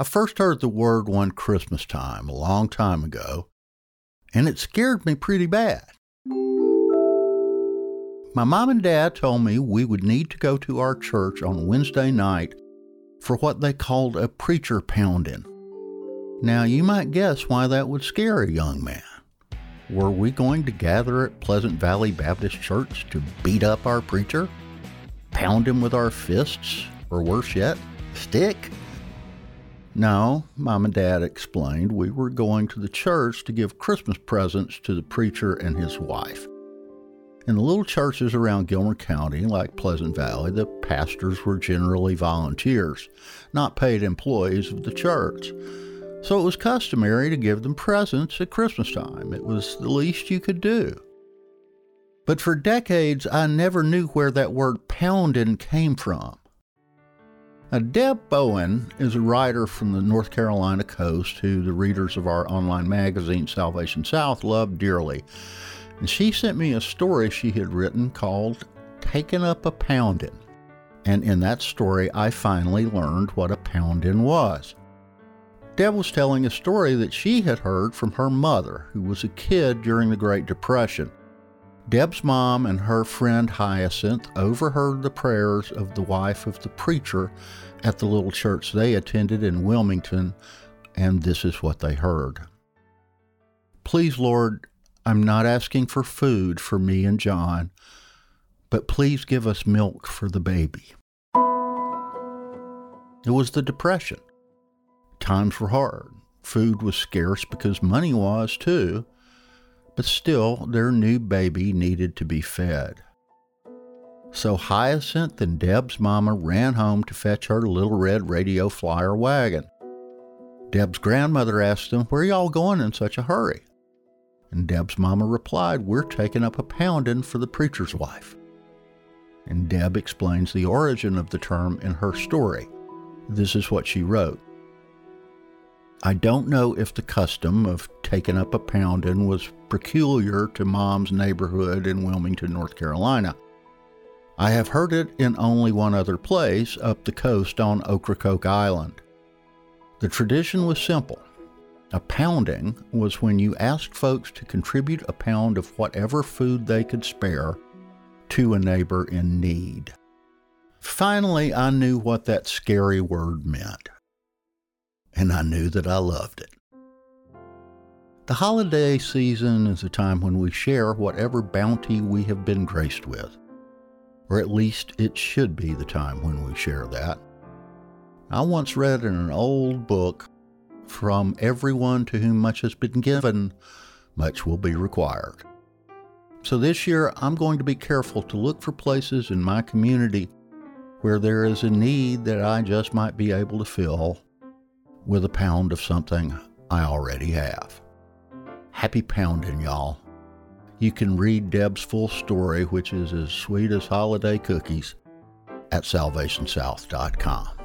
I first heard the word one Christmas time a long time ago, and it scared me pretty bad. My mom and dad told me we would need to go to our church on Wednesday night for what they called a preacher pounding. Now, you might guess why that would scare a young man. Were we going to gather at Pleasant Valley Baptist Church to beat up our preacher? Pound him with our fists? Or worse yet, stick? No, Mom and Dad explained we were going to the church to give Christmas presents to the preacher and his wife. In the little churches around Gilmer County, like Pleasant Valley, the pastors were generally volunteers, not paid employees of the church. So it was customary to give them presents at Christmas time. It was the least you could do. But for decades, I never knew where that word pounding came from. Now, Deb Bowen is a writer from the North Carolina coast who the readers of our online magazine, Salvation South, love dearly. And she sent me a story she had written called Taking Up a Poundin'. And in that story, I finally learned what a poundin' was. Deb was telling a story that she had heard from her mother, who was a kid during the Great Depression. Deb's mom and her friend Hyacinth overheard the prayers of the wife of the preacher at the little church they attended in Wilmington, and this is what they heard. Please, Lord, I'm not asking for food for me and John, but please give us milk for the baby. It was the Depression. Times were hard. Food was scarce because money was, too but still, their new baby needed to be fed. So Hyacinth and Deb's mama ran home to fetch her little red radio flyer wagon. Deb's grandmother asked them, Where y'all going in such a hurry? And Deb's mama replied, We're taking up a poundin' for the preacher's wife. And Deb explains the origin of the term in her story. This is what she wrote. I don't know if the custom of taking up a pounding was peculiar to Mom's neighborhood in Wilmington, North Carolina. I have heard it in only one other place up the coast on Ocracoke Island. The tradition was simple. A pounding was when you asked folks to contribute a pound of whatever food they could spare to a neighbor in need. Finally, I knew what that scary word meant and I knew that I loved it. The holiday season is a time when we share whatever bounty we have been graced with, or at least it should be the time when we share that. I once read in an old book From everyone to whom much has been given, much will be required. So this year, I'm going to be careful to look for places in my community where there is a need that I just might be able to fill with a pound of something I already have. Happy pounding, y'all. You can read Deb's full story, which is as sweet as holiday cookies, at salvationsouth.com.